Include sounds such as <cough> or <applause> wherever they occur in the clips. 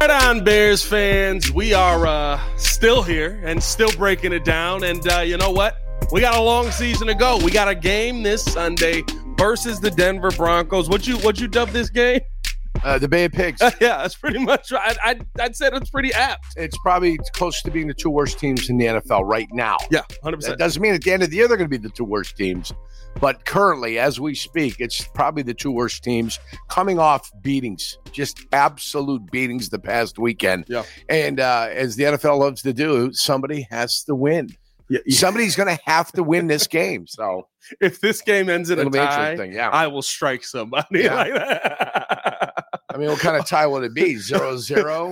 Right on, Bears fans. We are uh, still here and still breaking it down. And uh, you know what? We got a long season to go. We got a game this Sunday versus the Denver Broncos. What you what you dub this game? Uh, the Bay of Pigs. <laughs> yeah, that's pretty much. I, I I'd said it's pretty apt. It's probably close to being the two worst teams in the NFL right now. Yeah, hundred That percent. doesn't mean at the end of the year they're going to be the two worst teams, but currently, as we speak, it's probably the two worst teams coming off beatings, just absolute beatings the past weekend. Yeah. And uh, as the NFL loves to do, somebody has to win. Yeah, yeah. Somebody's going to have to win this <laughs> game. So If this game ends in a it'll tie. Yeah. I will strike somebody Yeah. like <laughs> mean, what kind of tie would it be? <laughs> Zero zero?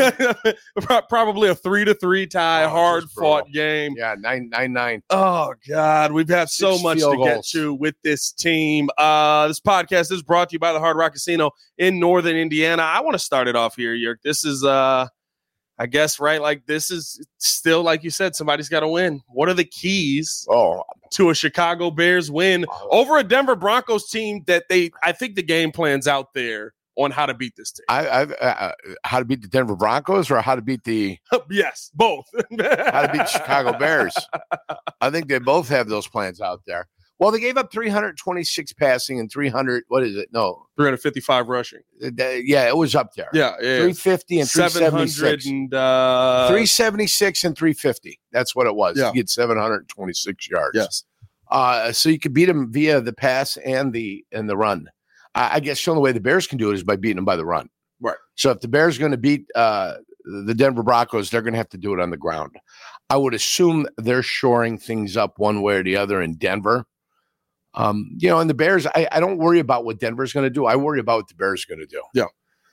Probably a three to three tie, Oh, hard fought game. Yeah, nine nine nine. Oh God, we've had so Six much to field get to with this team. Uh, this podcast is brought to you by the Hard Rock Casino in Northern Indiana. I want to start it off here, Yerk. This is, uh, I guess, right? Like this is still, like you said, somebody's got to win. What are the keys Oh, to a Chicago Bears win over a Denver Broncos team that they? I think the game plan's out there on how to beat this team. I, I've uh, how to beat the Denver Broncos or how to beat the <laughs> yes, both. how to beat the Chicago Bears. <laughs> I think they both have those plans out there. Well, they gave up 326 passing and 300. What is it? No, 355 rushing. uh, yeah, it was up there. Yeah, yeah. 350 and 700 376. and uh, 376 and 350. That's what it was. Yeah. You get 726 yards. Yes. Uh, so you could beat them via the pass and the and the run. I, I guess the only way the Bears can do it is by beating them by the run. Right. So if the Bears are going to beat uh, the Denver Broncos, they're going to have to do it on the ground. I would assume they're shoring things up one way or the other in Denver. Um, you know, and the Bears, I, I don't worry about what Denver's going to do. I worry about what the Bears are going to do. Yeah.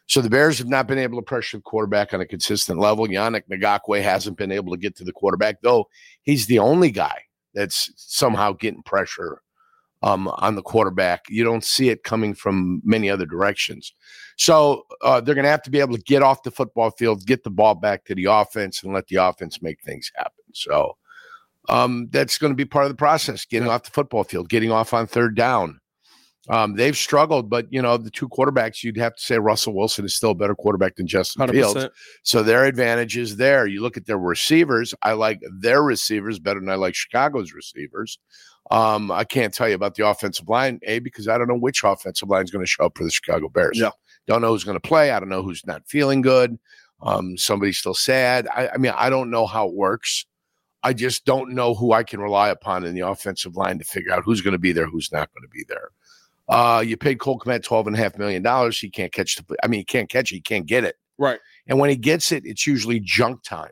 So the Bears have not been able to pressure the quarterback on a consistent level. Yannick Ngakoue hasn't been able to get to the quarterback, though he's the only guy that's somehow getting pressure um, on the quarterback. You don't see it coming from many other directions. So uh, they're going to have to be able to get off the football field, get the ball back to the offense, and let the offense make things happen. So um, that's going to be part of the process getting off the football field, getting off on third down. Um, they've struggled, but you know the two quarterbacks. You'd have to say Russell Wilson is still a better quarterback than Justin Fields. 100%. So their advantage is there. You look at their receivers. I like their receivers better than I like Chicago's receivers. Um, I can't tell you about the offensive line, A, because I don't know which offensive line is going to show up for the Chicago Bears. Yeah. Don't know who's going to play. I don't know who's not feeling good. Um, somebody's still sad. I, I mean, I don't know how it works. I just don't know who I can rely upon in the offensive line to figure out who's going to be there, who's not going to be there. Uh, you paid Cole Kmet twelve and a half million dollars. He can't catch the. I mean, he can't catch it. He can't get it. Right. And when he gets it, it's usually junk time.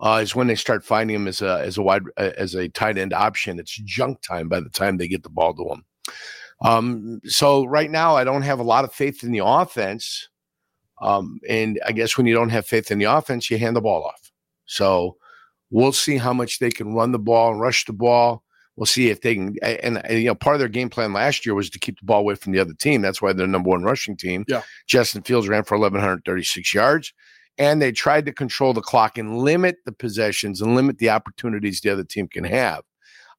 Uh, is when they start finding him as a as a wide uh, as a tight end option. It's junk time by the time they get the ball to him. Um, so right now, I don't have a lot of faith in the offense. Um, and I guess when you don't have faith in the offense, you hand the ball off. So we'll see how much they can run the ball and rush the ball. We'll see if they can. And, and you know, part of their game plan last year was to keep the ball away from the other team. That's why they're number one rushing team. Yeah. Justin Fields ran for 1,136 yards and they tried to control the clock and limit the possessions and limit the opportunities the other team can have.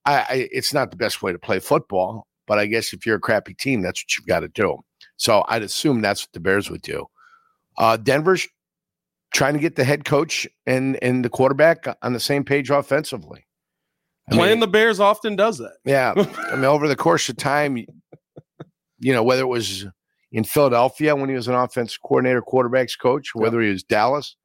I, I it's not the best way to play football, but I guess if you're a crappy team, that's what you've got to do. So I'd assume that's what the Bears would do. Uh, Denver's trying to get the head coach and and the quarterback on the same page offensively. I mean, Playing the Bears often does that. yeah, <laughs> I mean, over the course of time, you- know, whether it was in Philadelphia when he was an offense coordinator, quarterbacks coach, whether he was Dallas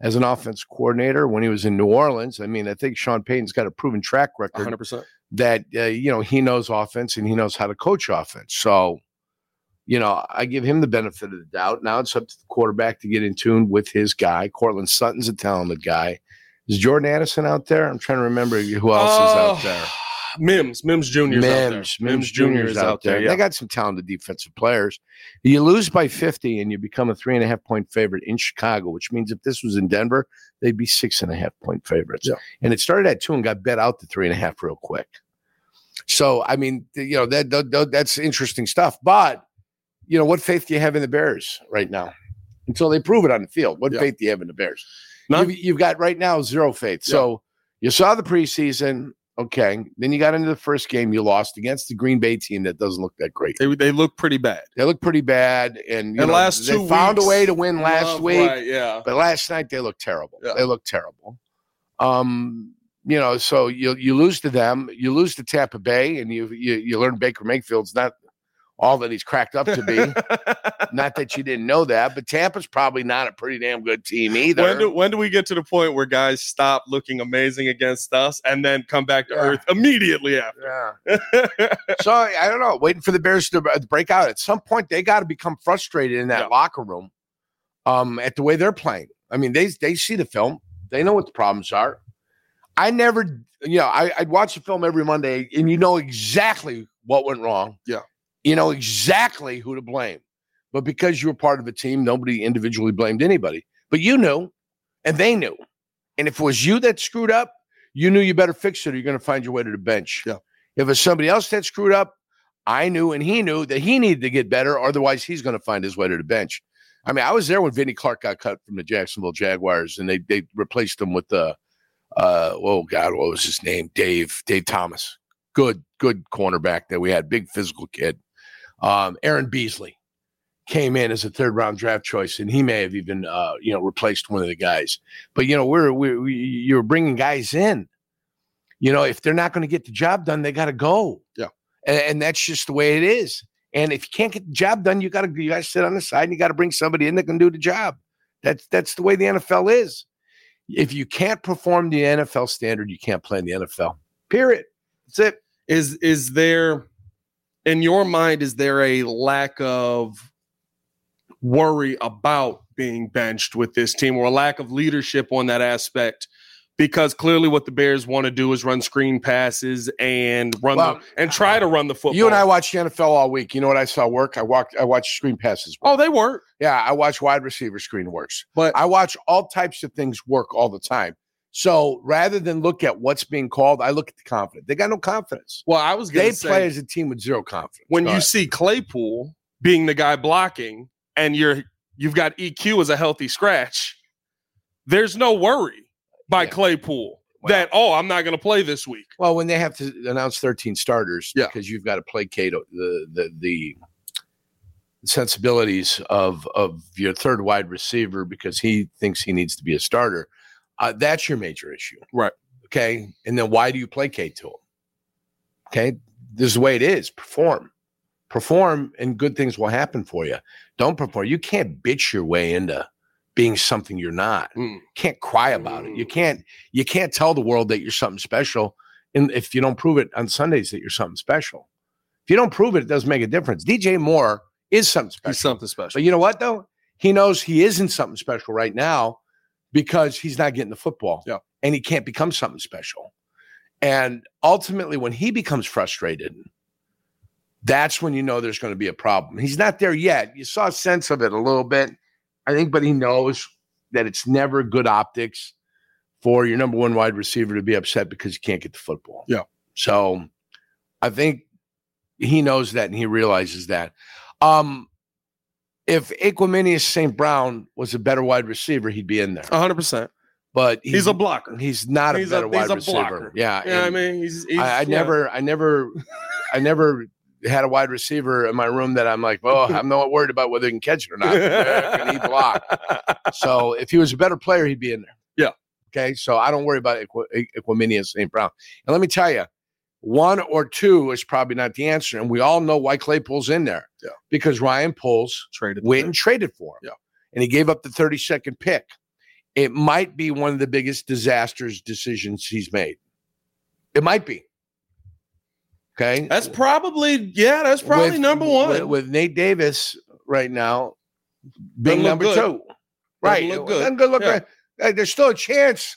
as an offense coordinator, when he was in New Orleans. I mean, I think Sean Payton's got a proven track record 100%. that uh, you know he knows offense and he knows how to coach offense. So, you know, I give him the benefit of the doubt. Now it's up to the quarterback to get in tune with his guy. Courtland Sutton's a talented guy. Is Jordan Addison out there? I'm trying to remember who else is out Oh, there. Mims, Mims Jr. is. Mims, Mims Jr. is out there. Yeah. They got some talented defensive players. You lose by 50 and you become a three and a half point favorite in Chicago, which means if this was in Denver, they'd be six and a half point favorites. Yeah. And it started at two and got bet out to three and a half real quick. So, I mean, you know, that, that- that- that's interesting stuff. But, you know, what faith do you have in the Bears right now? Until they prove it on the field. What Yeah. faith do you have in the Bears? None. You've, you've got right now zero faith. So you saw the preseason. Okay. Then you got into the first game you lost against the Green Bay team that doesn't look that great. They, they look pretty bad. They look pretty bad. And, know, last they two found a way to win last Love, week. right, yeah. But last night they looked terrible. Yeah. They looked terrible. Um, you know, so you you lose to them, you lose to Tampa Bay, and you you you learn Baker Mayfield's not all that he's cracked up to be. <laughs> not that you didn't know that, but Tampa's probably not a pretty damn good team either. when do when do we get to the point where guys stop looking amazing against us and then come back to Yeah. earth immediately after? yeah. <laughs> so I don't know. Waiting for the Bears to uh, break out. At some point, they got to become frustrated in that Yeah. locker room um, at the way they're playing. I mean, they they see the film. They know what the problems are. I never, you know, I, I'd watch the film every Monday, and you know exactly what went wrong. Yeah. You know exactly who to blame. But because you were part of a team, nobody individually blamed anybody. But you knew, and they knew. And if it was you that screwed up, you knew you better fix it, or you're going to find your way to the bench. Yeah. If it's somebody else that screwed up, I knew and he knew that he needed to get better, otherwise he's going to find his way to the bench. I mean, I was there when Vinny Clark got cut from the Jacksonville Jaguars, and they they replaced him with the uh oh god, what was his name? Dave Dave Thomas. Good good cornerback that we had, big physical kid. Um, Aaron Beasley came in as a third round draft choice, and he may have even uh you know replaced one of the guys. But you know, we're we we you're bringing guys in. You know, if they're not going to get the job done, they got to go. Yeah. and, and that's just the way it is. And if you can't get the job done, you got to you got to sit on the side and you got to bring somebody in that can do the job. That's that's the way the NFL is. If you can't perform the NFL standard, you can't play in the NFL. Period. That's it. is is there in your mind is there a lack of worry about being benched with this team or a lack of leadership on that aspect because clearly what the bears want to do is run screen passes and run Well, the, and try to run the football You and I watched the NFL all week. You know what I saw work? I walked. I watched screen passes. Work. oh they work yeah, I watch wide receiver screen works. but I watch all types of things work all the time. So rather than look at what's being called, I look at the confidence. They got no confidence. well i was They say play as a team with zero confidence. when Go you ahead. see claypool being the guy blocking and you're you've got eq as a healthy scratch there's no worry by Yeah. claypool that oh i'm not going to play this week Well, when they have to announce 13 starters, Yeah. because you've got to placate the the the sensibilities of of your third wide receiver because he thinks he needs to be a starter. Uh, that's your major issue, Right. Okay, and then why do you placate to him? Okay, this is the way it is. Perform, perform, and good things will happen for you. Don't perform. You can't bitch your way into being something you're not Mm. can't cry about it. You can't you can't tell the world that you're something special and if you don't prove it on Sundays that you're something special. If you don't prove it, it doesn't make a difference. DJ Moore is something special. He's something special. But you know what though? He knows he isn't something special right now because he's not getting the football. Yeah. And he can't become something special. And ultimately when he becomes frustrated, that's when you know there's going to be a problem. He's not there yet. You saw a sense of it a little bit, I think, but he knows that it's never good optics for your number one wide receiver to be upset because you can't get the football. Yeah. So I think he knows that and he realizes that. Um, if Equanimeous St. Brown was a better wide receiver, he'd be in there. 100%. But He's, a blocker. he's not he's a a- better he's wide a receiver. blocker. Yeah. Yeah, I mean, he's, he's I, I yeah. never, I never, I never had a wide receiver in my room that I'm like, oh, <laughs> I'm not worried about whether he can catch it or not. Can he block? <laughs> So if he was a better player, he'd be in there. Yeah. Okay. So I don't worry about Equ- Equanimeous St. Brown. And let me tell you, one or two is probably not the answer. And we all know why Claypool's in there. Yeah. Because Ryan Poles Traded. went and traded for him. Yeah. And he gave up the 32nd pick. It might be one of the biggest disasters decisions he's made. It might be. Okay. That's probably, yeah, that's probably With- number one. With, with Nate Davis right now being number good. two. Right. look good. Doesn't look Yeah. uh, There's still a chance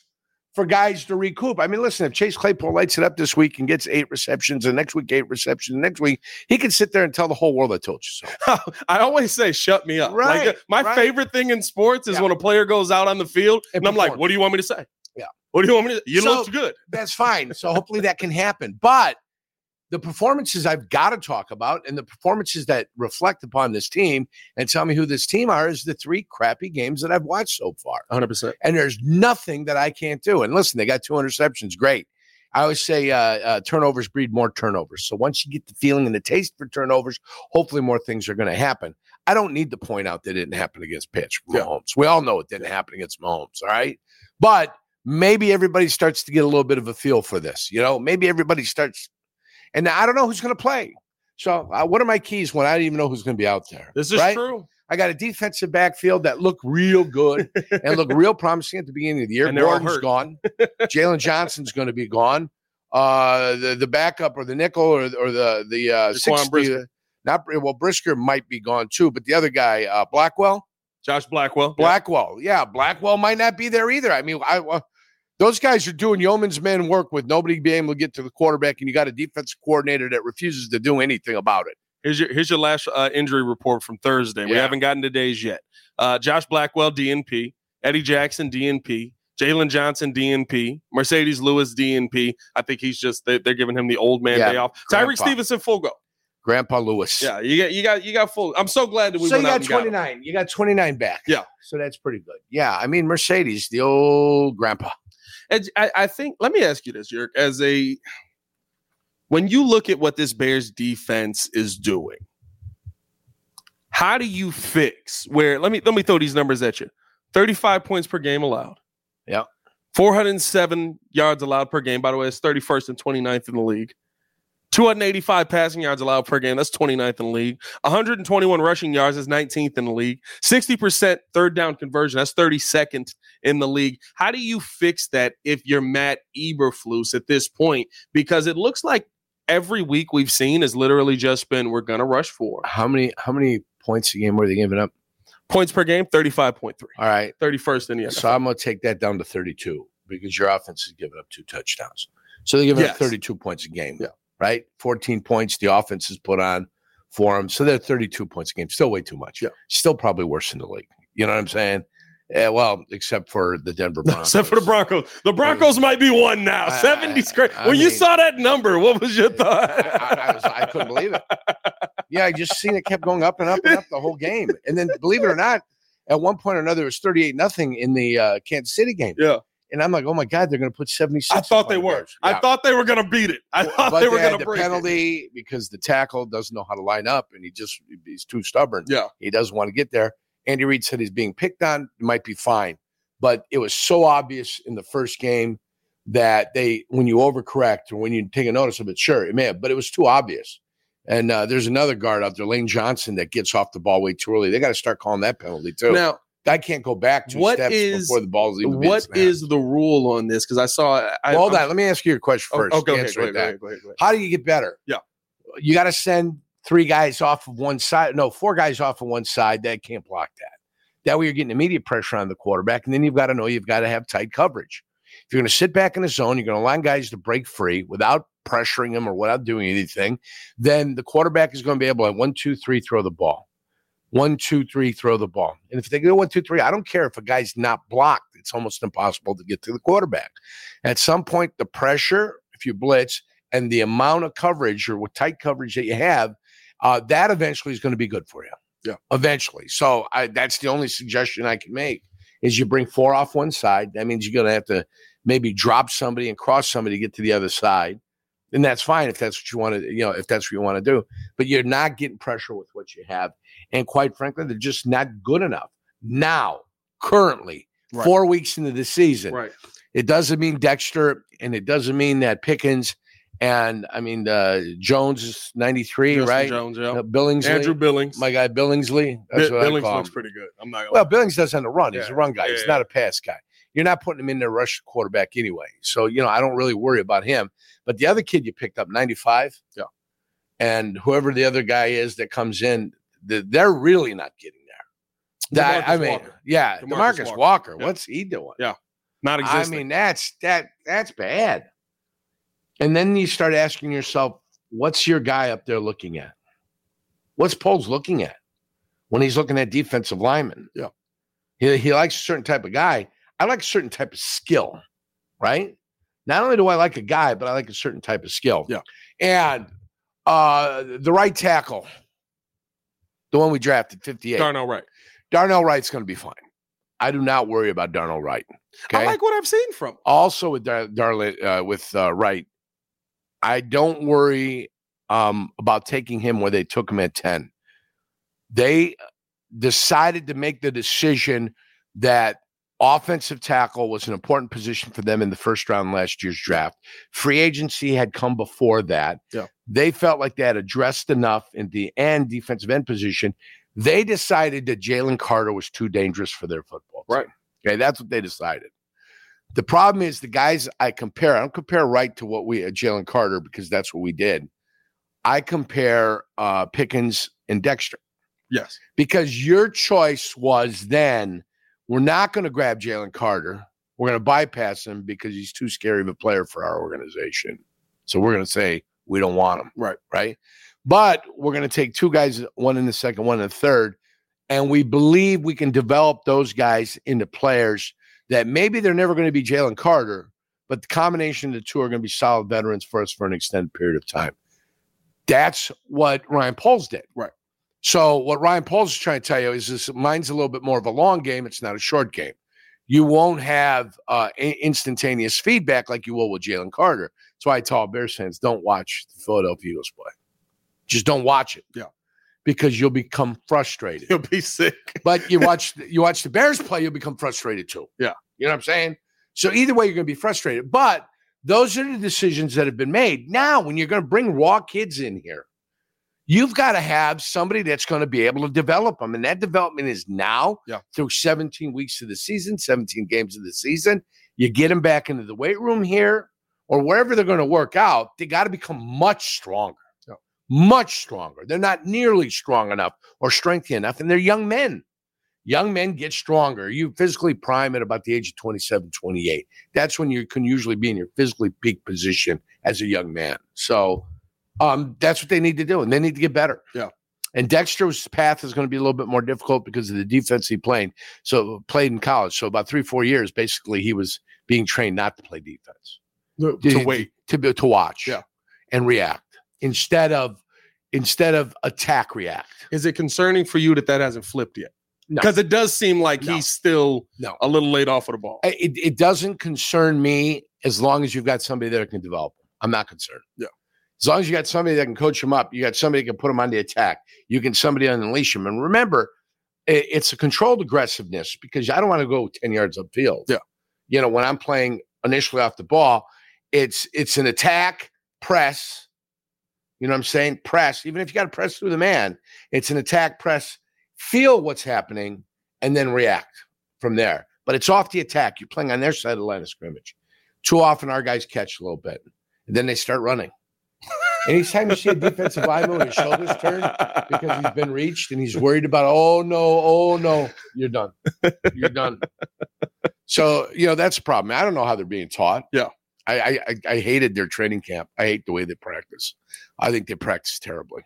for guys to recoup. I mean, listen, if Chase Claypool lights it up this week and gets eight receptions, and next week eight receptions, and next week he can sit there and tell the whole world I told you so. <laughs> I always say, shut me up. Right, uh, my right. favorite thing in sports is Yeah. when a player goes out on the field And and I'm like, what do you want me to say? Yeah. What do you want me to You So- looked good. That's fine. So hopefully that can happen. But the performances I've got to talk about and the performances that reflect upon this team and tell me who this team are is the three crappy games that I've watched so far. 100%. and there's nothing that I can't do. And listen, they got two interceptions. Great. I always say uh, uh, turnovers breed more turnovers. So once you get the feeling and the taste for turnovers, hopefully more things are going to happen. I don't need to point out that it didn't happen against Pitch Yeah. Mahomes. We all know it didn't happen against Mahomes. All right, but maybe everybody starts to get a little bit of a feel for this. You know, maybe everybody starts, and now I don't know who's going to play. So uh, what are my keys when I don't even know who's going to be out there? This is right? true. I got a defensive backfield that look real good and look real promising at the beginning of the year. And they're all Gordon's gone. Jaylon Johnson's going to be gone. Uh, the the backup or the nickel or, or the the uh, 60, Brisker. not well Brisker might be gone too, but the other guy uh, Blackwell, Josh Blackwell. Blackwell, yeah, Blackwell might not be there either. I mean, I. Those guys are doing yeoman's men work with nobody being able to get to the quarterback, and you got a defensive coordinator that refuses to do anything about it. Here's your here's your last uh, injury report from Thursday. We haven't gotten today's yet. Uh, Josh Blackwell, DNP. Eddie Jackson, DNP. Jaylon Johnson, DNP. Marcedes Lewis, DNP. I think he's just they, they're giving him the old man Yeah, day off. Tyrique. Stevenson, full go. Grandpa Lewis. Yeah, you got you got you got full. I'm so glad that we so you went out got and got 29. You got 29 back. Yeah. So that's pretty good. Yeah. I mean, Marcedes, the old grandpa. And I, I think let me ask you this, Yerk, as a when you look at what this Bears defense is doing, how do you fix where let me let me throw these numbers at you. 35 points per game allowed. Yeah. 407 yards allowed per game. By the way, it's 31st and 29th in the league. 285 passing yards allowed per game. That's 29th in the league. 121 rushing yards is 19th in the league. 60% third down conversion. That's 32nd in the league. How do you fix that if you're Matt Eberflus at this point? Because it looks like every week we've seen has literally just been we're gonna rush for How many how many points a game were they giving up? points per game, 35.3. All right. 31st in the NFL. So I'm gonna take that down to 32 because your offense is giving up two touchdowns. So they give giving Yes. up 32 points a game. Yeah. Right? 14 points the offense has put on for them. So they're 32 points a game. Still way too much. Yeah. Still probably worse than the league. You know what I'm saying? Yeah, well, except for the Denver Broncos. <laughs> Except for the Broncos. The Broncos might be one now. I- 70's great. I When you saw that number, what was your thought? I, I, I, was, I couldn't believe it. Yeah, I just seen it kept going up and up and up the whole game. And then believe it or not, at one point or another, it was 38 nothing in the uh, Kansas City game. yeah. And I'm like, oh my God, they're going to put 76. I thought they were. Bears. I thought they were going to beat it. I thought but they were going to the break it. penalty because the tackle doesn't know how to line up and he just he's too stubborn. Yeah. He doesn't want to get there. Andy Reid said he's being picked on. It might be fine. But it was so obvious in the first game that they, when you overcorrect or when you take a notice of it, sure, it may have, but it was too obvious. And uh, there's another guard out there, Lane Johnson, that gets off the ball way too early. They got to start calling that penalty too. Now, Guy can't go back two What steps is- before the ball's even been what is the rule on this? Because I saw. I, Well, hold on. Let me ask you a question Oh, first. okay, okay, Answer go that. go ahead, go go ahead. How do you get better? Yeah. You got to send three guys off of one side. No, four guys off of one side that can't block that. That way you're getting immediate pressure on the quarterback. And then you've got to know you've got to have tight coverage. If you're going to sit back in the zone, you're going to allow guys to break free without pressuring them or without doing anything, then the quarterback is going to be able to one, two, three, throw the ball. One, two, three, throw the ball. And if they go one, two, three, I don't care if a guy's not blocked. It's almost impossible to get to the quarterback. At some point, the pressure, if you blitz, and the amount of coverage or what tight coverage that you have, uh, that eventually is going to be good for you. Yeah. Eventually. So I, that's the only suggestion I can make is you bring four off one side. That means you're going to have to maybe drop somebody and cross somebody to get to the other side. And that's fine if that's what you want to, you know, if that's what you want to do. But you're not getting pressure with what you have. And quite frankly, they're just not good enough. Now, currently, Right. four weeks into the season, Right. it doesn't mean Dexter, and it doesn't mean that Pickens and I mean uh, Jones is 93, Justin right? Jones, yeah. Uh, Billingsley, Andrew Billings. my guy Billingsley. That's Bi- what I Billings call looks pretty good. I'm not. Well, Billings does on the run. He's a run guy. yeah, He's yeah. not a pass guy. You're not putting him in to rush quarterback anyway. So, you know, I don't really worry about him. But the other kid you picked up, 95. Yeah. And whoever the other guy is that comes in, they're really not getting there. That, DeMarcus I mean, Walker. yeah, DeMarcus Demarcus Walker. Walker. Yeah. What's he doing? Yeah, not existing. I mean, that's that that's bad. And then you start asking yourself, what's your guy up there looking at? What's Poles looking at when he's looking at defensive linemen? Yeah. He, he likes a certain type of guy. I like a certain type of skill, right? Not only do I like a guy, but I like a certain type of skill. Yeah. And uh the right tackle, the one we drafted, 58. Darnell Wright. Darnell Wright's going to be fine. I do not worry about Darnell Wright. Okay. I like what I've seen from. also with Dar- Darlin, uh, with uh, Wright, I don't worry um, about taking him where they took him at 10. They decided to make the decision that offensive tackle was an important position for them in the first round last year's draft. Free agency had come before that. Yeah. They felt like they had addressed enough in the end defensive end position. They decided that Jalen Carter was too dangerous for their football. team. Right. Okay, that's what they decided. The problem is the guys I compare, I don't compare right to what we uh, Jalen Carter because that's what we did. I compare uh, Pickens and Dexter Yes. because your choice was then we're not going to grab Jalen Carter. We're going to bypass him because he's too scary of a player for our organization. So we're going to say we don't want them. Right. Right. But we're going to take two guys, one in the second, one in the third. And we believe we can develop those guys into players that maybe they're never going to be Jalen Carter, but the combination of the two are going to be solid veterans for us for an extended period of time. That's what Ryan Poles did. Right. So what Ryan Poles is trying to tell you is this mine's a little bit more of a long game. It's not a short game. You won't have uh, instantaneous feedback like you will with Jalen Carter. That's why I tell Bears fans don't watch the Philadelphia Eagles play. Just don't watch it. Yeah. Because you'll become frustrated. You'll be sick. But you <laughs> watch you watch the Bears play, you'll become frustrated too. Yeah. You know what I'm saying? So either way, you're going to be frustrated. But those are the decisions that have been made. Now, when you're going to bring raw kids in here, you've got to have somebody that's going to be able to develop them. And that development is now Yeah. through 17 weeks of the season, 17 games of the season. You get them back into the weight room here or wherever they're going to work out, they got to become much stronger. Yeah. Much stronger. They're not nearly strong enough or strengthy enough, and they're young men. Young men get stronger. You physically prime at about the age of 27, 28. That's when you can usually be in your physically peak position as a young man. So um, that's what they need to do, and they need to get better. Yeah. And Dexter's path is going to be a little bit more difficult because of the defense he played. So played in college. So about three, four years, basically, he was being trained not to play defense To to- wait. to be- to watch Yeah. and react instead of instead of attack react Is it concerning for you that that hasn't flipped yet? No. Because it does seem like No. he's still no a little late off of the ball. it, it doesn't concern me as long as you've got somebody that can develop i'm not concerned Yeah. as long as you got somebody that can coach them up you got somebody that can put them on the attack you can somebody unleash them and remember it, it's a controlled aggressiveness because i don't want to go 10 yards upfield Yeah. you know when i'm playing initially off the ball it's it's an attack press you know what i'm saying? Press even if you got to press through the man it's an attack press feel what's happening and then react from there. But it's off the attack. You're playing on their side of the line of scrimmage. Too often our guys catch a little bit and then they start running. Anytime you see a defensive lineman with his shoulders turned because he's been reached and he's worried about oh no oh no you're done. You're done. So you know that's a problem. I don't know how they're being taught. Yeah. I, I I- hated their training camp i hate the way they practice i think they practice terribly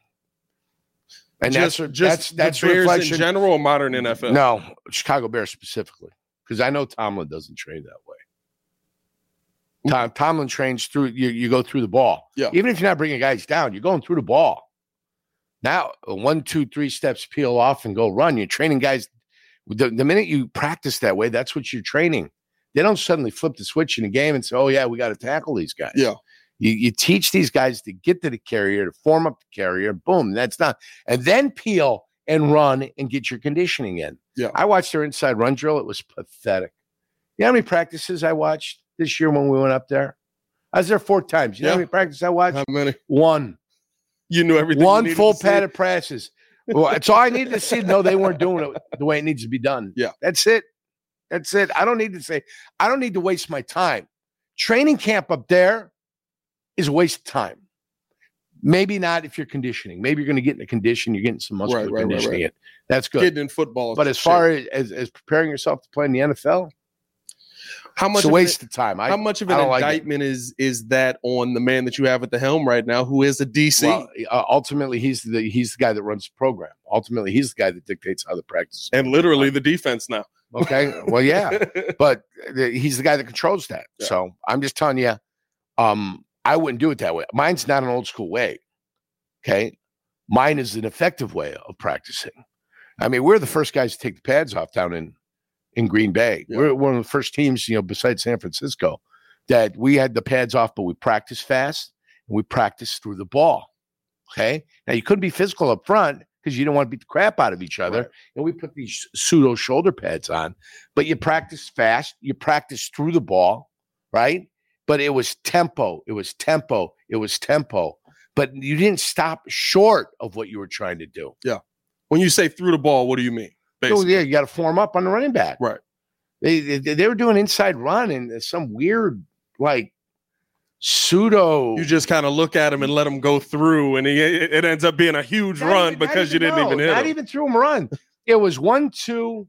and just, that's just that's that's Bears reflection in general modern NFL? no chicago bears specifically because i know tomlin doesn't train that way mm. Tom, Tomlin trains through you. You go through the ball. Yeah. Even if you're not bringing guys down, you're going through the ball. Now, one, two, three steps peel off and go run. You're training guys. The, the minute you practice that way, that's what you're training. They don't suddenly flip the switch in the game and say, "Oh yeah, we got to tackle these guys." Yeah. You, you teach these guys to get to the carrier, to form up the carrier. Boom, that's not, and then peel and run and get your conditioning in. Yeah. I watched their inside run drill. It was pathetic. You know how many practices I watched this year when we went up there? I was there four times. You know how Yeah. many practices I watched? How many? One. You knew everything. One full to see? padded practice. Well, that's all I needed to see. No, they weren't doing it the way it needs to be done. Yeah. That's it. That's it. I don't need to say, I don't need to waste my time. Training camp up there is a waste of time. Maybe not if you're conditioning. Maybe you're going to get in a condition, you're getting some muscular Right, right, conditioning right. That's good. Getting in football. but as far as, as, as preparing yourself to play in the NFL, how much it's a of an- waste of time. I, how much of an don't like indictment is is that on the man that you have at the helm right now, who is a DC? well, uh, ultimately, he's the he's the guy that runs the program. Ultimately, he's the guy that dictates how the practice. and literally the defense now. Okay. Well, yeah. <laughs> but he's the guy that controls that. Yeah. So I'm just telling you, um, I wouldn't do it that way. Mine's not an old school way. Okay, mine is an effective way of practicing. I mean, we're the first guys to take the pads off down in in Green Bay. Yeah. We're one of the first teams, you know, besides San Francisco, that we had the pads off, but we practiced fast and we practiced through the ball. Okay. Now you couldn't be physical up front because you don't want to beat the crap out of each other. Right. And we put these pseudo shoulder pads on, but you practice fast, you practice through the ball, right? But it was tempo, it was tempo, it was tempo. But you didn't stop short of what you were trying to do. Yeah. When you say through the ball, what do you mean? So yeah, you got to form up on the running back. Right. They, they they were doing inside run and some weird like pseudo. You just kind of look at him and let him go through, and he, it ends up being a huge Not run even- because you didn't no, even hit him. Not him. even through him a run. It was one two,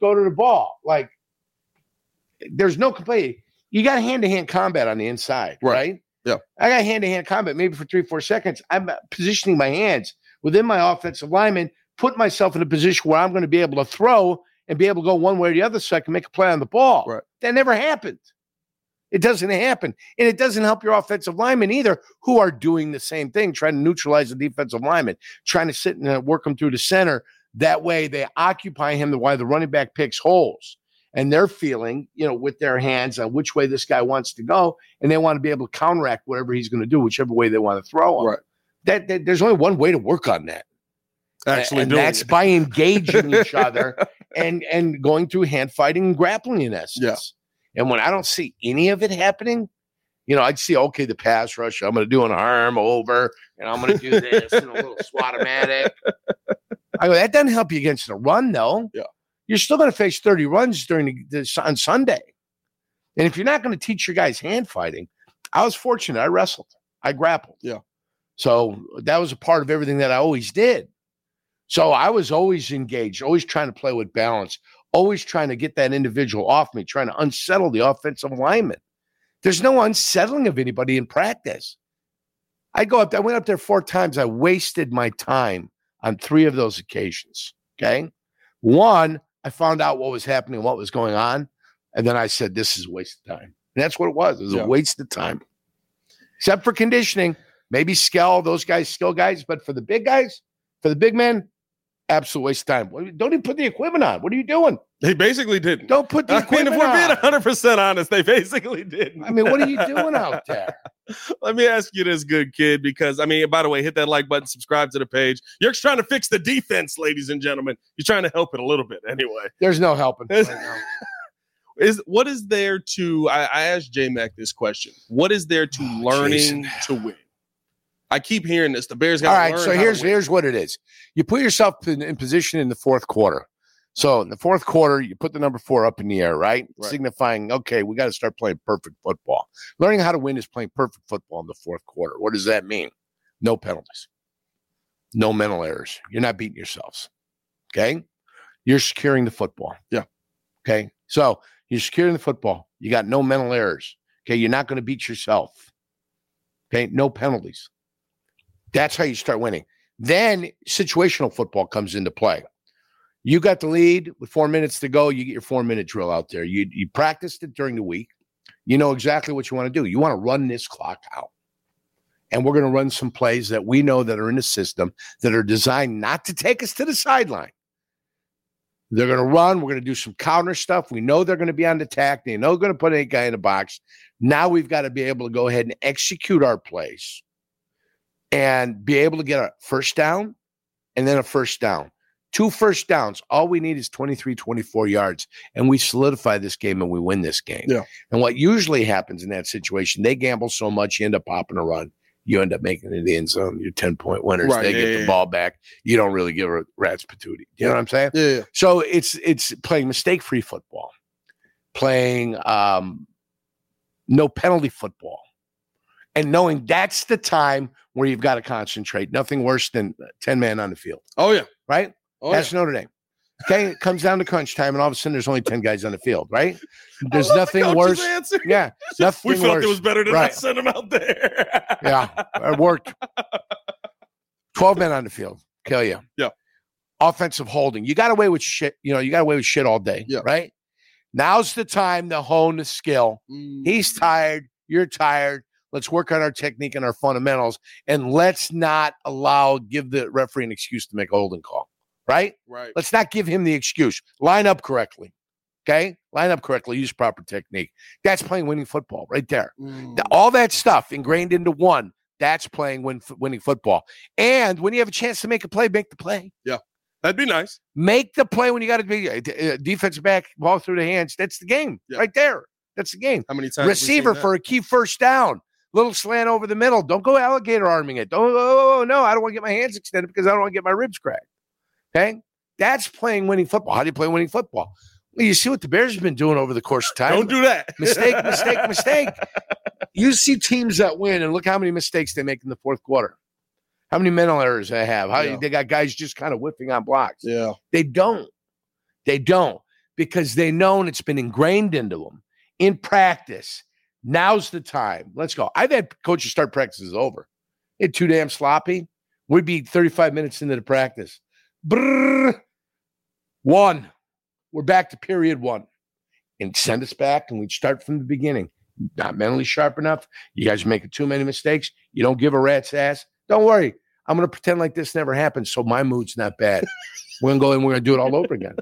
go to the ball. Like there's no complaint. You got hand to hand combat on the inside, Right. right? Yeah. I got hand to hand combat maybe for three four seconds. I'm positioning my hands within my offensive lineman, put myself in a position where I'm going to be able to throw and be able to go one way or the other so I can make a play on the ball. Right. That never happened. It doesn't happen. And it doesn't help your offensive linemen either, who are doing the same thing, trying to neutralize the defensive lineman, trying to sit and uh, work them through the center. That way they occupy him while the running back picks holes. And they're feeling, you know, with their hands on which way this guy wants to go. And they want to be able to counteract whatever he's going to do, whichever way they want to throw him. Right. That, that there's only one way to work on that. Actually, and that's it. by engaging each other <laughs> and and going through hand fighting and grappling in essence. And when I don't see any of it happening, you know, I'd see okay the pass rush. I'm going to do an arm over, and I'm going to do this and a little <laughs> swatomatic. I go that doesn't help you against the run though. Yeah. you're still going to face 30 runs during the, the on Sunday. And if you're not going to teach your guys hand fighting, I was fortunate. I wrestled, I grappled. Yeah. So that was a part of everything that I always did. So I was always engaged, always trying to play with balance, always trying to get that individual off me, trying to unsettle the offensive lineman. There's no unsettling of anybody in practice. I go up, I went up there four times. I wasted my time on three of those occasions. Okay. One, I found out what was happening, what was going on. And then I said, this is a waste of time. And that's what it was. It was Yeah. a waste of time. Except for conditioning, maybe skill, those guys, skill guys. But for the big guys, for the big men, absolute waste of time. Don't even put the equipment on. What are you doing? They basically didn't. Don't put the I mean, equipment if we're being 100 percent honest, they basically didn't. I mean, what are you doing out <laughs> there? Let me ask you this, good kid, because I mean, by the way, hit that like button, subscribe to the page. You're trying to fix the defense, ladies and gentlemen. You're trying to help it a little bit, anyway. There's no helping. Right. <laughs> Is what is there to? I, I asked J Mac this question. What is there to Oh, learning Jason. to win? I keep hearing this. The Bears got All right, so here's here's what it is. You put yourself in, in position in the fourth quarter. So in the fourth quarter, you put the number four up in the air, right? Right. Signifying, okay, we got to start playing perfect football. Learning how to win is playing perfect football in the fourth quarter. What does that mean? No penalties, no mental errors. You're not beating yourselves. Okay, you're securing the football. Yeah. Okay, so you're securing the football. You got no mental errors. Okay, you're not going to beat yourself. Okay, no penalties. That's how you start winning. Then situational football comes into play. You got the lead with four minutes to go. You get your four minute drill out there. You you practiced it during the week. You know exactly what you want to do. You want to run this clock out. And we're going to run some plays that we know that are in the system that are designed not to take us to the sideline. They're going to run. We're going to do some counter stuff. We know they're going to be on the attack. They know they're going to put a guy in a box. Now we've got to be able to go ahead and execute our plays and be able to get a first down and then a first down. Two first downs. All we need is 23, 24 yards, and we solidify this game and we win this game. Yeah. And what usually happens in that situation, they gamble so much, you end up popping a run. You end up making it in the end zone. You're 10 point winners. Right, They yeah, get yeah, the ball back. You don't really give a rat's patootie. You know what I'm saying? Yeah, yeah. So it's it's playing mistake free football, playing um, no penalty football, and knowing that's the time where you've got to concentrate. Nothing worse than ten man on the field, Oh yeah. right? Oh, that's Notre Dame. Okay, it comes down to crunch time, and all of a sudden there's only ten guys on the field, right? <laughs> There's the nothing coach's worse. Answer. Yeah, <laughs> nothing we felt worse. it was better to Right. not send them out there. <laughs> Yeah, it worked. 12 men on the field. Kill you. Yeah. Offensive holding. You got away with shit. You know, you got away with shit all day. Yeah. Right. Now's the time to hone the skill. Mm. He's tired. You're tired. Let's work on our technique and our fundamentals. And let's not allow, give the referee an excuse to make a holding call. Right. right. Let's not give him the excuse. Line up correctly. Okay, line up correctly, use proper technique. That's playing winning football right there. Mm. All that stuff ingrained into one. That's playing win, winning football. And when you have a chance to make a play, make the play. Yeah, that'd be nice. Make the play when you got to be uh, d- uh, defensive back, ball through the hands. That's the game Yeah. right there. That's the game. How many times? have we seen Receiver for a key first down. Little slant over the middle. Don't go alligator arming it. Don't. Oh, oh, oh no, I don't want to get my hands extended because I don't want to get my ribs cracked. Okay, that's playing winning football. How do you play winning football? Well, you see what the Bears have been doing over the course of time. Don't do that. <laughs> mistake, mistake, mistake. <laughs> You see teams that win, and look how many mistakes they make in the fourth quarter. How many mental errors they have? How Yeah. they got guys just kind of whiffing on blocks. Yeah. They don't. They don't because they know and it's been ingrained into them in practice. Now's the time. Let's go. I've had coaches start practices over. It's too damn sloppy. We'd be 35 minutes into the practice. Brrr. One. We're back to period one. And send us back and we'd start from the beginning. Not mentally sharp enough. You guys are making too many mistakes. You don't give a rat's ass. Don't worry. I'm going to pretend like this never happened. So my mood's not bad. we're going to go and we're going to do it all over again.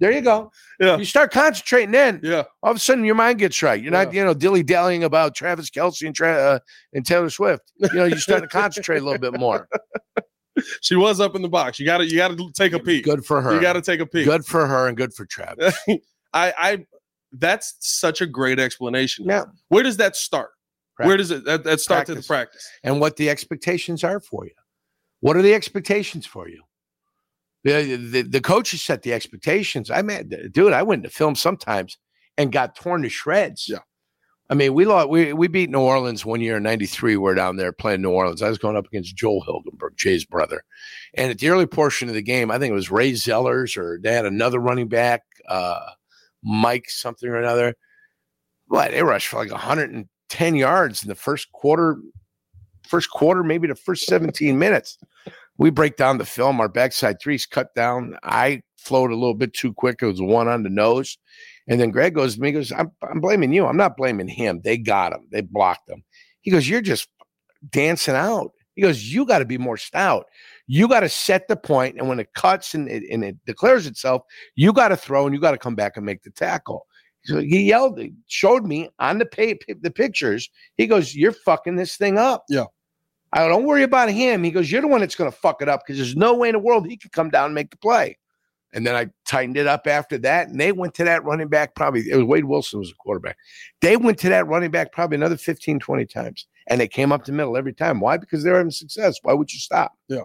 There you go. Yeah. You start concentrating then. Yeah. All of a sudden, your mind gets right. You're not, you know, dilly dallying about Travis Kelce and, Tra- uh, and Taylor Swift. You know, you start to concentrate a little bit more. <laughs> She was up in the box. You got to. You got to take a peek. Good for her. You got to take a peek. Good for her and good for Travis. <laughs> I. I. That's such a great explanation. Yeah. Where does that start? Where does it that, that start to the Practice. practice? and what the expectations are for you. What are the expectations for you? The, the, the coaches set the expectations. I mean, dude, I went to film sometimes and got torn to shreds. Yeah. I mean, we lost, we, we beat New Orleans one year in 93. We're down there playing New Orleans. I was going up against Joel Hilgenberg, Jay's brother. And at the early portion of the game, I think it was Ray Zellars or they had another running back, uh, Mike something or another. But they rushed for like 110 yards in the first quarter, first quarter, maybe the first 17 minutes. We break down the film. Our backside threes cut down. I flowed a little bit too quick. It was one on the nose. And then Greg goes to me, goes, I'm, I'm blaming you. I'm not blaming him. They got him. They blocked him. He goes, You're just dancing out. He goes, You got to be more stout. You got to set the point, And when it cuts and it, and it declares itself, you got to throw and you got to come back and make the tackle. So he yelled, showed me on the pay, the pictures. He goes, You're fucking this thing up. Yeah. I don't worry about him. He goes, You're the one that's going to fuck it up because there's no way in the world he could come down and make the play. And then I tightened it up after that. And they went to that running back probably, it was Wade Wilson was a quarterback. They went to that running back probably another 15, 20 times. And they came up the middle every time. Why? Because they're having success. Why would you stop? Yeah.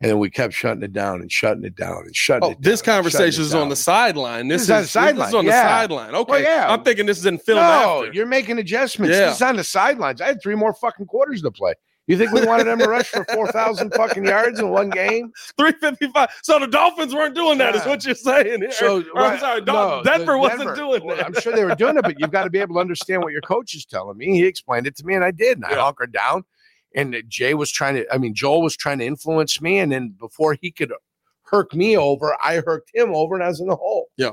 And then we kept shutting it down and shutting it down and shutting Oh, it down. this conversation is on the sideline. This, This is on the This sideline, is on the yeah. sideline. Oh, okay. yeah. I'm thinking this is in film no, after. you're making adjustments. Yeah. This is on the sidelines. I had three more fucking quarters to play. You think we wanted them to rush for 4,000 fucking yards in one game? <laughs> 355. So the Dolphins weren't doing that, is Yeah. what you're saying. So, Or, I'm sorry, Dol- the Denver wasn't Denver- doing well, that. I'm sure they were doing it, but you've got to be able to understand what your coach is telling me. He explained it to me, and I did. And I hunkered down. And Jay was trying to, I mean, Joel was trying to influence me. And then before he could herk me over, I herked him over, and I was in the hole. Yeah.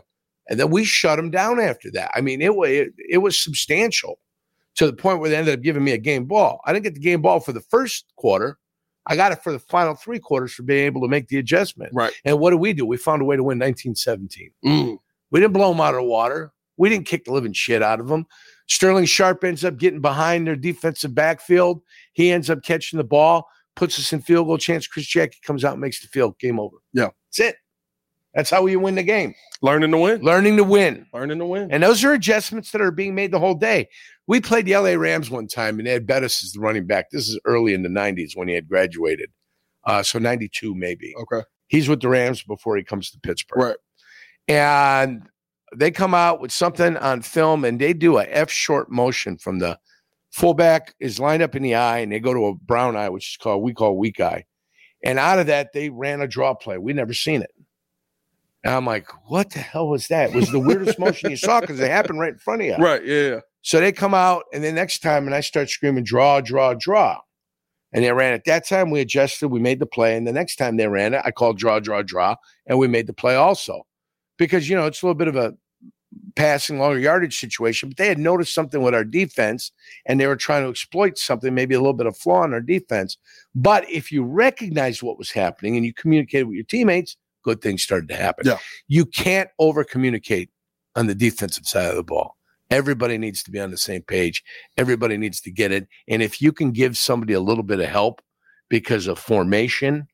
And then we shut him down after that. I mean, it was it, it was substantial to the point where they ended up giving me a game ball. I didn't get the game ball for the first quarter. I got it for the final three quarters for being able to make the adjustment. Right. And what did we do? We found a way to win 1917. Mm. We didn't blow them out of the water. We didn't kick the living shit out of them. Sterling Sharpe ends up getting behind their defensive backfield. He ends up catching the ball, puts us in field goal chance. Chris Jacke comes out and makes the field. Game over. Yeah. That's it. That's how you win the game. Learning to win. Learning to win. Learning to win. And those are adjustments that are being made the whole day. We played the LA Rams one time, and Ed Bettis is the running back. This is early in the 90s when he had graduated. Uh, so 92, maybe. Okay. He's with the Rams before he comes to Pittsburgh. Right. And they come out with something on film and they do a F short motion from the fullback is lined up in the eye and they go to a brown eye, which is called, we call weak eye. And out of that, they ran a draw play. We never seen it. And I'm like, what the hell was that? It was the weirdest motion you saw because it happened right in front of you. Right. Yeah. yeah. So they come out, and the next time, and I start screaming, draw, draw, draw. And they ran it. That time we adjusted, we made the play. And the next time they ran it, I called draw, draw, draw, and we made the play also. Because, you know, it's a little bit of a passing longer yardage situation, but they had noticed something with our defense and they were trying to exploit something, maybe a little bit of flaw in our defense. But if you recognize what was happening and you communicated with your teammates, good things started to happen. Yeah. You can't over communicate on the defensive side of the ball. Everybody needs to be on the same page. Everybody needs to get it. And if you can give somebody a little bit of help because of formation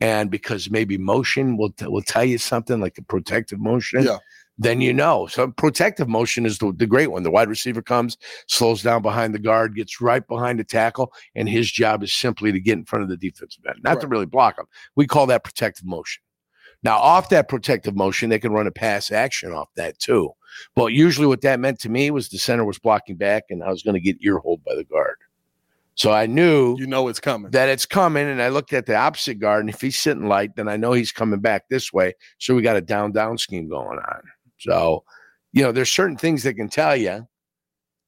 and because maybe motion will, t- will tell you something like a protective motion, Yeah. then you know. So protective motion is the, the great one. The wide receiver comes, slows down behind the guard, gets right behind the tackle, and his job is simply to get in front of the defensive end, not to really block him. We call that protective motion. Now, off that protective motion, they can run a pass action off that too. But usually, what that meant to me was the center was blocking back, and I was going to get ear hold by the guard. So I knew You know it's coming. that it's coming, and I looked at the opposite guard, and if he's sitting light, then I know he's coming back this way. So we got a down down scheme going on. So, you know, there's certain things that can tell you,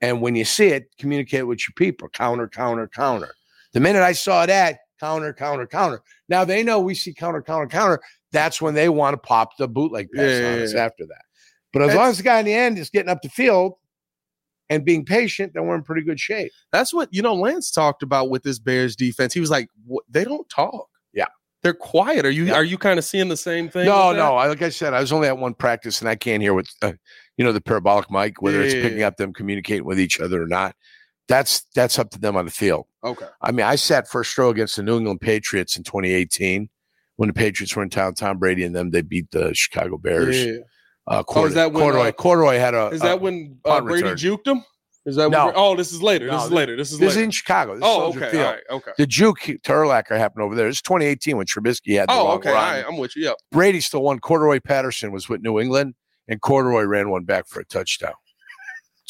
and when you see it, communicate with your people. Counter, counter, counter. The minute I saw that, counter, counter, counter. Now they know we see counter, counter, counter. That's when they want to pop the bootleg pass Yeah, on yeah, us yeah. after that. But as long as the guy in the end is getting up the field and being patient, then we're in pretty good shape. That's what you know. Lance talked about with this Bears defense. He was like, "They don't talk. Yeah. they're quiet." Are you Yeah. are you kind of seeing the same thing? No, no. Like I said, I was only at one practice, and I can't hear what uh, you know the parabolic mic, whether it's Yeah. picking up them communicating with each other or not. That's that's up to them on the field. Okay. I mean, I sat first row against the New England Patriots in 2018 when the Patriots were in town. Tom Brady and them they beat the Chicago Bears. Yeah. Uh, Oh, is that when, Cordarrelle? uh, Cordarrelle had a. Is a- that when uh, Brady return. juked him? Is that No. when, oh, this is later. No, this is later. This is this is in Chicago? This oh, okay. Field. All right. Okay. The juked Urlacher happened over there. It's 2018 when Trubisky had the Oh, okay. Run. right. I'm with you. Yep. Brady still won. Cordarrelle Patterson was with New England, and Cordarrelle ran one back for a touchdown.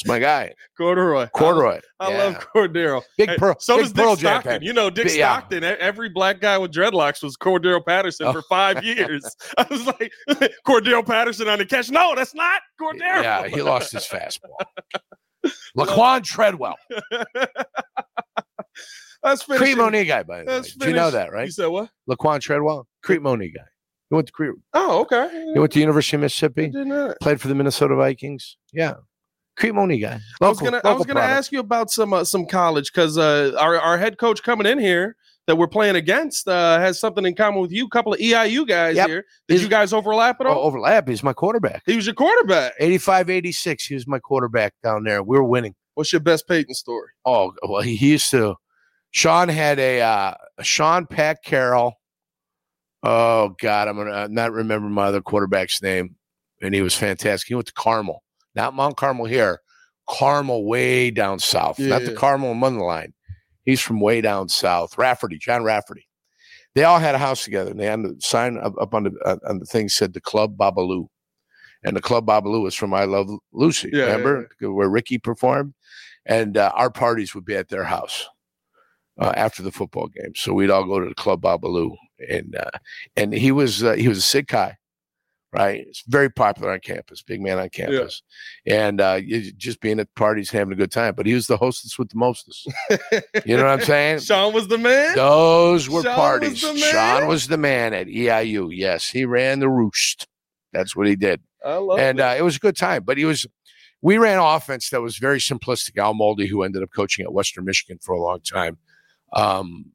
It's my guy, Cordarrelle. Cordarrelle. I, Yeah. love Cordarrelle. Big Pearl. so big does Dick Pearl Stockton. You know, Dick yeah. Stockton. Every black guy with dreadlocks was Cordarrelle Patterson Oh. for five <laughs> years. I was like, <laughs> Cordarrelle Patterson on the catch. No, that's not Cordarrelle. Yeah, he lost his fastball. <laughs> Laquon Treadwell, Let's finish. it. Guy, by the way. Do you know that, right? You said what? Laquon Treadwell, Crete-Monee guy. He went to Cre- Oh, okay. he went to University of I Mississippi. didn't. Played for the Minnesota Vikings. Yeah, Crete-Monee guy. I was gonna, I was gonna product. ask you about some uh, some college because uh, our our head coach coming in here that we're playing against uh, has something in common with you. A couple of EIU guys Yep. here. Did He's- you guys overlap at Oh, all? overlap. He's my quarterback. He was your quarterback. 85 86. He was my quarterback down there. We were winning. What's your best Peyton story? Oh, well, he he used to. Sean had a uh, Sean Pat Carroll. Oh God, I'm gonna I'm not remember my other quarterback's name, and he was fantastic. He went to Carmel, not Mount Carmel here, Carmel way down south, not the Yeah. Carmel in line. He's from way down south. Rafferty, John Rafferty. They all had a house together, and they had the sign up, up on the uh, on the thing said the Club Babalu, and the Club Babalu was from I Love Lucy. Yeah, yeah, remember where Ricky performed, and uh, our parties would be at their house uh, after the football game. So we'd all go to the Club Babalu, and uh, and he was uh, he was a guy, right? It's very popular on campus, big man on campus, and uh, just being at parties, having a good time. But he was the hostess with the mostest. You know what I'm saying? <laughs> Sean was the man. Those were Sean parties. man? Sean was the man at EIU. Yes, he ran the roost. That's what he did I love and it. uh, it was a good time. But he was, we ran offense that was very simplistic. Al Molde, who ended up coaching at Western Michigan for a long time, um,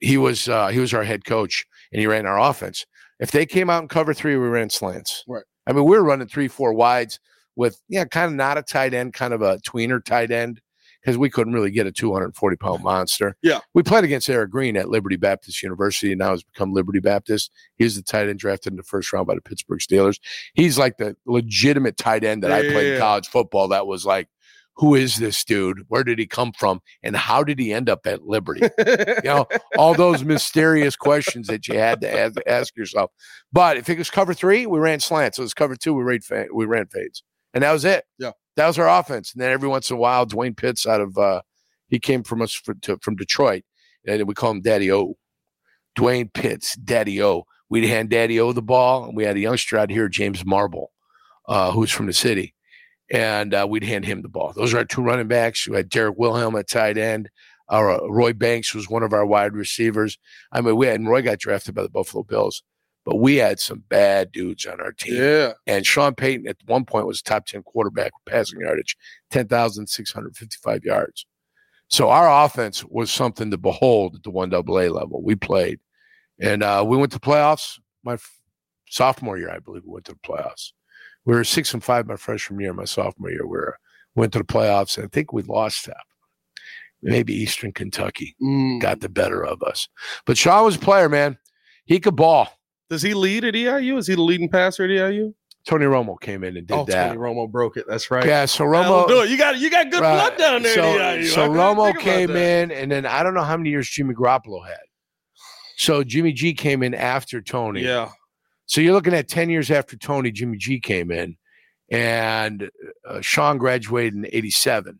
he was uh, he was our head coach, and he ran our offense. If they came out in cover three, we ran slants. Right. I mean, we were running three, four wides with yeah, kind of not a tight end, kind of a tweener tight end. Because we couldn't really get a 240 pound monster. Yeah. We played against Eric Green at Liberty Baptist University, and now has become Liberty Baptist. He's the tight end drafted in the first round by the Pittsburgh Steelers he's like the legitimate tight end that I played yeah, in yeah. college football. That was like, who is this dude? Where did he come from? And how did he end up at Liberty? you know, <laughs> all those mysterious questions that you had to ask, ask yourself. But if it was cover three, we ran slants. So it was cover two, we ran, fa- we ran fades. And that was it. Yeah. That was our offense. And then every once in a while, Dwayne Pitts out of, uh, he came from us for, to, from Detroit, and we call him Daddy O. Dwayne Pitts, Daddy O. We'd hand Daddy O the ball, and we had a youngster out here, James Marble, uh, who's from the city, and uh, we'd hand him the ball. Those are our two running backs. We had Derek Wilhelm at tight end. Our uh, Roy Banks was one of our wide receivers. I mean, we had and Roy got drafted by the Buffalo Bills, but we had some bad dudes on our team. yeah. And Sean Payton at one point was top 10 quarterback passing yardage, 10,655 yards. So our offense was something to behold at the one double A level. We played. And uh, we went to playoffs my f- sophomore year, I believe we went to the playoffs. We were six and five my freshman year, my sophomore year. We were, went to the playoffs, and I think we lost that. Maybe Eastern Kentucky Mm. got the better of us. But Sean was a player, man. He could ball. Does he lead at EIU? Is he the leading passer at EIU? Tony Romo came in and did oh, that. Tony Romo broke it. That's right. Yeah, so That'll do Romo. it. You got you got good Right. blood down there So, at EIU. so Romo came in, and then I don't know how many years Jimmy Garoppolo had. So Jimmy G came in after Tony. Yeah. So you're looking at 10 years after Tony, Jimmy G came in, and uh, Sean graduated in 87.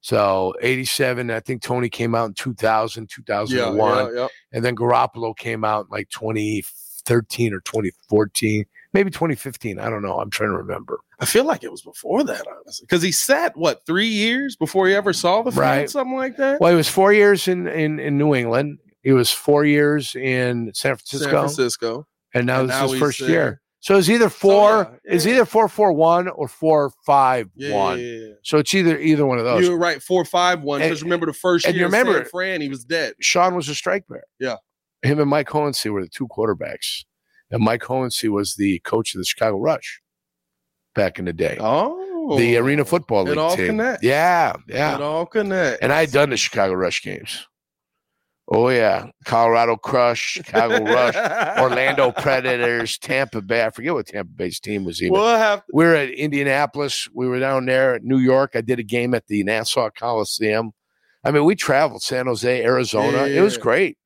So 87, I think Tony came out in 2000, Yeah. 2001. Yeah. yeah. And then Garoppolo came out in like 2013 or 2014, maybe 2015. I don't know. I'm trying to remember. I feel like it was before that, honestly, because he sat what three years before he ever saw the field, Right. something like that. Well, he was four years in, in, in New England. He was four years in San Francisco, San Francisco. And now And this now is his first there. year. So it's either four, yeah, it's yeah. either four four one or four five Yeah, one. yeah, yeah. So it's either either one of those. You were right, four five one. Because remember the first and year, you San remember- Fran, he was dead. Sean was a strike bear. Yeah. Him and Mike Hohensee were the two quarterbacks. And Mike Hohensee was the coach of the Chicago Rush back in the day. Oh, the Arena Football It League all team. connects. Yeah, It all connects. And I had done the Chicago Rush games. Oh yeah. Colorado Crush, Chicago Rush, <laughs> Orlando Predators, Tampa Bay. I forget what Tampa Bay's team was even. We'll have we were at Indianapolis. We were down there at New York. I did a game at the Nassau Coliseum. I mean, we traveled San Jose, Arizona. Yeah, It was great.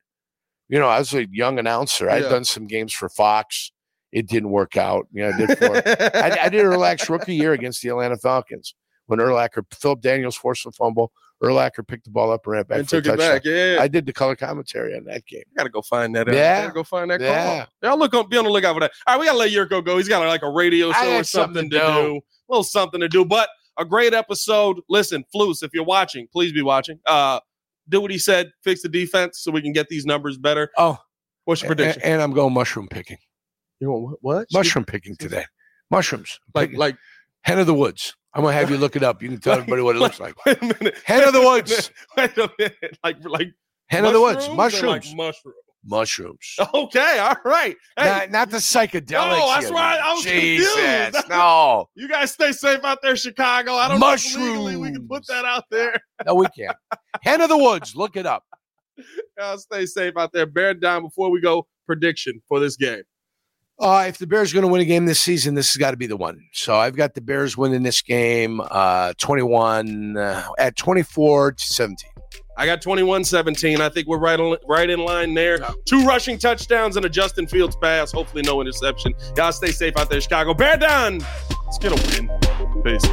You know, I was a young announcer. I'd Yeah. done some games for Fox. It didn't work out. You know, I did <laughs> for I, I did Urlacher's rookie year against the Atlanta Falcons when Urlacher, Phillip Daniels forced a fumble. Urlacher picked the ball up and ran back and took it back. Yeah, I did the color commentary on that game. I gotta go find that. out. Yeah. I gotta go find that Yeah. call. Yeah, look on, be on the lookout for that. All right, we gotta let Jurko go. He's got like a radio show or something, something to do. do. A little something to do, but a great episode. Listen, Flus, if you're watching, please be watching. Uh, do what he said. Fix the defense so we can get these numbers better. Oh, What's your and, prediction? and I'm going mushroom picking. you want what? what? Mushroom picking today. Mushrooms. Like Picking- like. hen of the woods. I'm gonna have you look it up. You can tell everybody what it looks like. Wait a minute. Hen of the woods. <laughs> Wait a minute. Like like Hen of the woods. mushrooms like Mushrooms. mushrooms. Mushrooms. Okay, all right. Hey, Not, not the psychedelics. No, that's you right. I was Jesus. confused. <laughs> No. you guys stay safe out there, Chicago. I don't know legally we can put that out there. No, we can't. Hen of the woods. Look it up. <laughs> Uh, stay safe out there. Bear down before we go. Prediction for this game. Uh, if the Bears are going to win a game this season, this has got to be the one. So I've got the Bears winning this game uh, 21 uh, at 24 to 17. I got 21-17. I think we're right on, right in line there. Two rushing touchdowns and a Justin Fields pass. Hopefully, no interception. Y'all stay safe out there, Chicago. Bear down. Let's get a win. Peace.